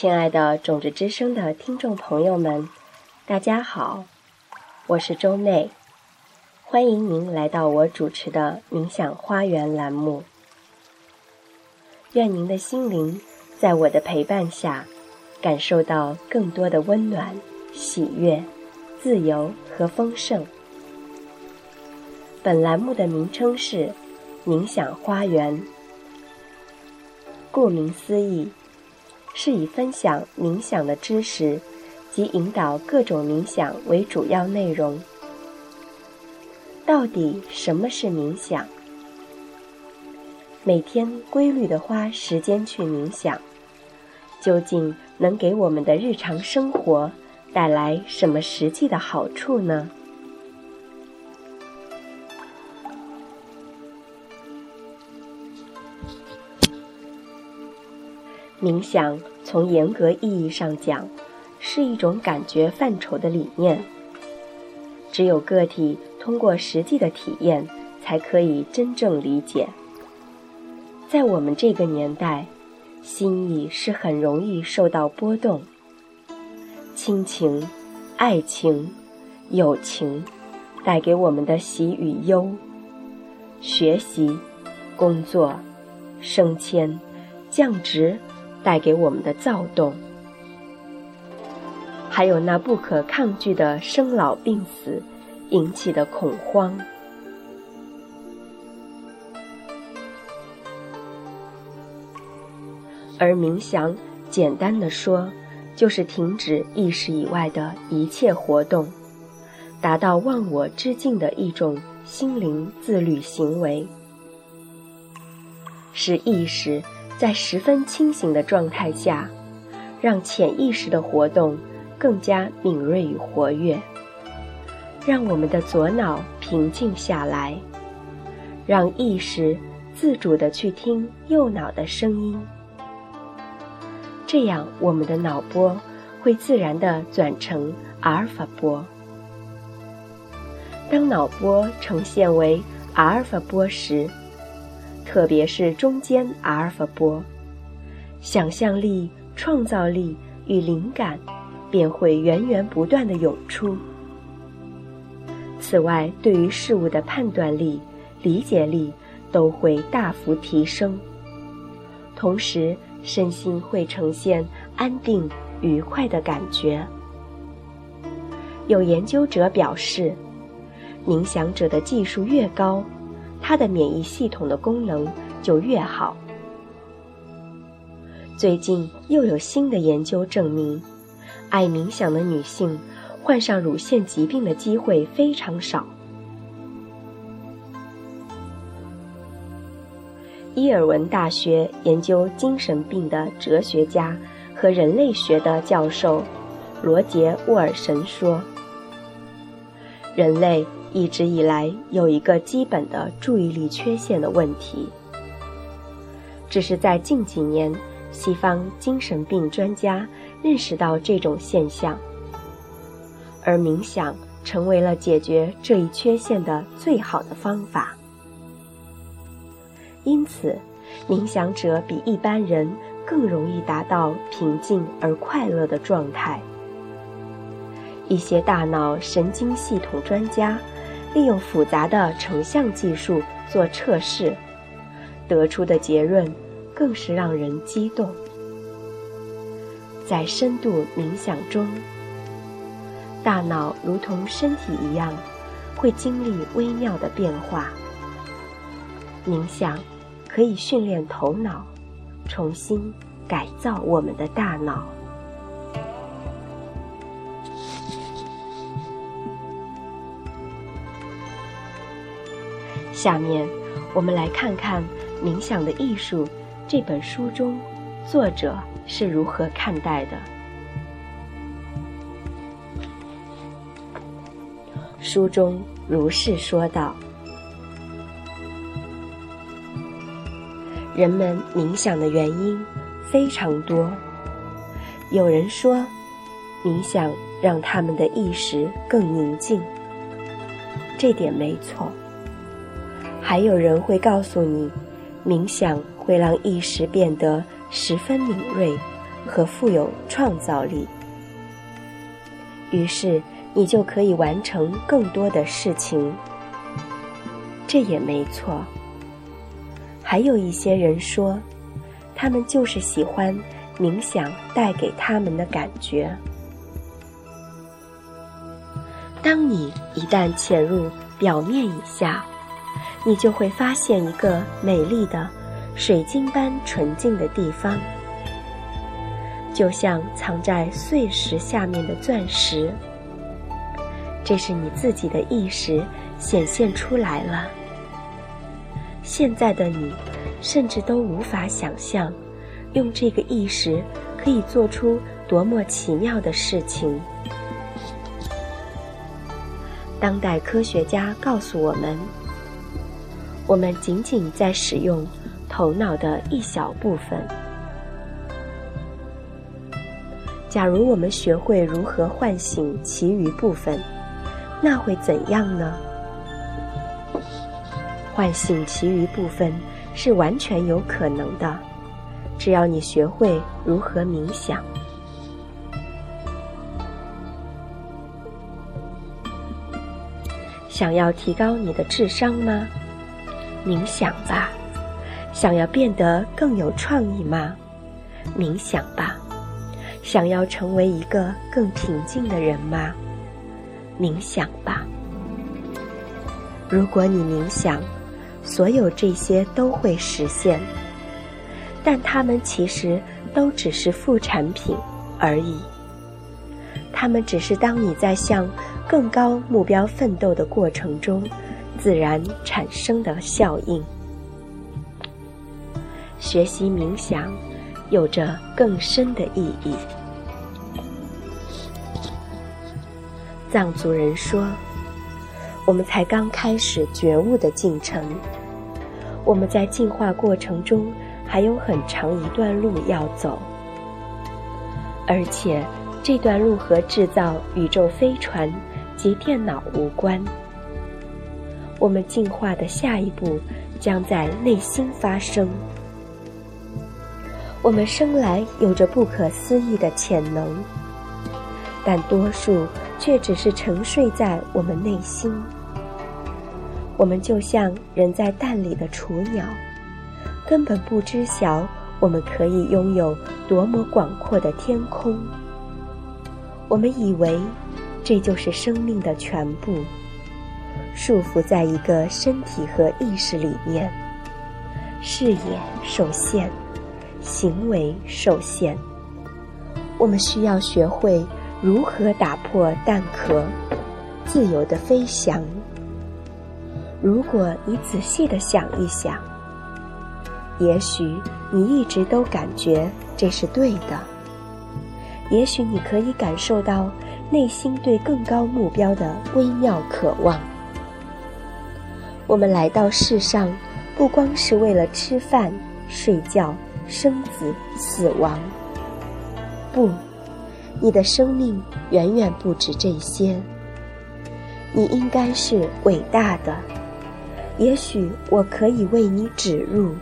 亲爱的种子之声的听众朋友们，大家好，我是周妹，欢迎您来到我主持的冥想花园栏目。愿您的心灵在我的陪伴下，感受到更多的温暖、喜悦、自由和丰盛。本栏目的名称是冥想花园，顾名思义。是以分享冥想的知识及引导各种冥想为主要内容。到底什么是冥想？每天规律的花时间去冥想，究竟能给我们的日常生活带来什么实际的好处呢？冥想从严格意义上讲，是一种感觉范畴的理念。只有个体通过实际的体验，才可以真正理解。在我们这个年代，心意是很容易受到波动。亲情、爱情、友情，带给我们的喜与忧；学习、工作、升迁、降职。带给我们的躁动，还有那不可抗拒的生老病死引起的恐慌，而冥想，简单的说，就是停止意识以外的一切活动，达到忘我之境的一种心灵自律行为，使意识。在十分清醒的状态下，让潜意识的活动更加敏锐与活跃，让我们的左脑平静下来，让意识自主的去听右脑的声音，这样我们的脑波会自然的转成阿尔法波。当脑波呈现为阿尔法波时，特别是中间阿尔法波，想象力、创造力与灵感便会源源不断的涌出。此外，对于事物的判断力、理解力都会大幅提升，同时身心会呈现安定、愉快的感觉。有研究者表示，冥想者的技术越高。他的免疫系统的功能就越好。最近又有新的研究证明，爱冥想的女性患上乳腺疾病的机会非常少。伊尔文大学研究精神病的哲学家和人类学的教授罗杰·沃尔什说：“人类。”一直以来有一个基本的注意力缺陷的问题，只是在近几年，西方精神病专家认识到这种现象，而冥想成为了解决这一缺陷的最好的方法。因此，冥想者比一般人更容易达到平静而快乐的状态。一些大脑神经系统专家。利用复杂的成像技术做测试，得出的结论更是让人激动。在深度冥想中，大脑如同身体一样，会经历微妙的变化。冥想可以训练头脑，重新改造我们的大脑。下面，我们来看看《冥想的艺术》这本书中，作者是如何看待的。书中如是说道：“人们冥想的原因非常多。有人说，冥想让他们的意识更宁静，这点没错。”还有人会告诉你，冥想会让意识变得十分敏锐，和富有创造力。于是，你就可以完成更多的事情。这也没错。还有一些人说，他们就是喜欢冥想带给他们的感觉。当你一旦潜入表面以下，你就会发现一个美丽的水晶般纯净的地方，就像藏在碎石下面的钻石。这是你自己的意识显现出来了。现在的你，甚至都无法想象，用这个意识可以做出多么奇妙的事情。当代科学家告诉我们，我们仅仅在使用头脑的一小部分。假如我们学会如何唤醒其余部分，那会怎样呢？唤醒其余部分是完全有可能的，只要你学会如何冥想。想要提高你的智商吗？冥想吧。想要变得更有创意吗？冥想吧。想要成为一个更平静的人吗？冥想吧。如果你冥想，所有这些都会实现，但它们其实都只是副产品而已。它们只是当你在向更高目标奋斗的过程中自然产生的效应。学习冥想有着更深的意义。藏族人说。我们才刚开始觉悟的进程，我们在进化过程中还有很长一段路要走，而且这段路和制造宇宙飞船及电脑无关。我们进化的下一步将在内心发生。我们生来有着不可思议的潜能，但多数。却只是沉睡在我们内心。我们就像人在蛋里的雏鸟，根本不知晓我们可以拥有多么广阔的天空。我们以为这就是生命的全部，束缚在一个身体和意识里面，视野受限，行为受限。我们需要学会。如何打破蛋壳，自由的飞翔？如果你仔细的想一想，也许你一直都感觉这是对的。也许你可以感受到内心对更高目标的微妙渴望。我们来到世上，不光是为了吃饭、睡觉、生子、死亡，不。你的生命远远不止这些，你应该是伟大的。也许我可以为你指路。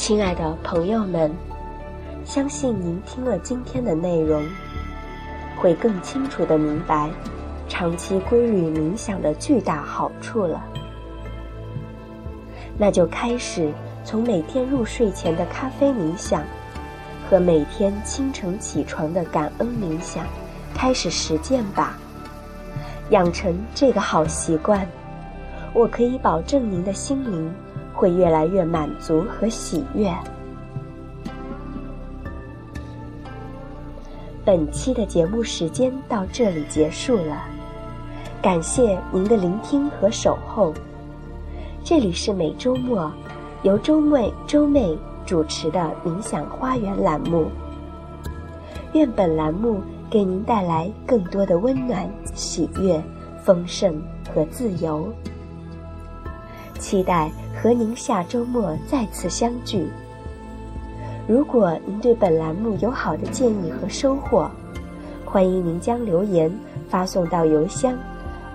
亲爱的朋友们，相信您听了今天的内容，会更清楚的明白长期规律冥想的巨大好处了。那就开始从每天入睡前的咖啡冥想和每天清晨起床的感恩冥想开始实践吧，养成这个好习惯，我可以保证您的心灵。会越来越满足和喜悦。本期的节目时间到这里结束了，感谢您的聆听和守候。这里是每周末由周妹周妹主持的冥想花园栏目。愿本栏目给您带来更多的温暖、喜悦、丰盛和自由。期待和您下周末再次相聚。如果您对本栏目有好的建议和收获，欢迎您将留言发送到邮箱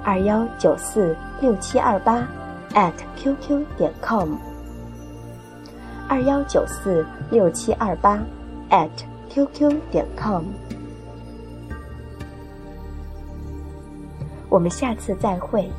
二幺九四六七二八 at qq 点 com。二幺九四六七二八 at qq 点 com。我们下次再会。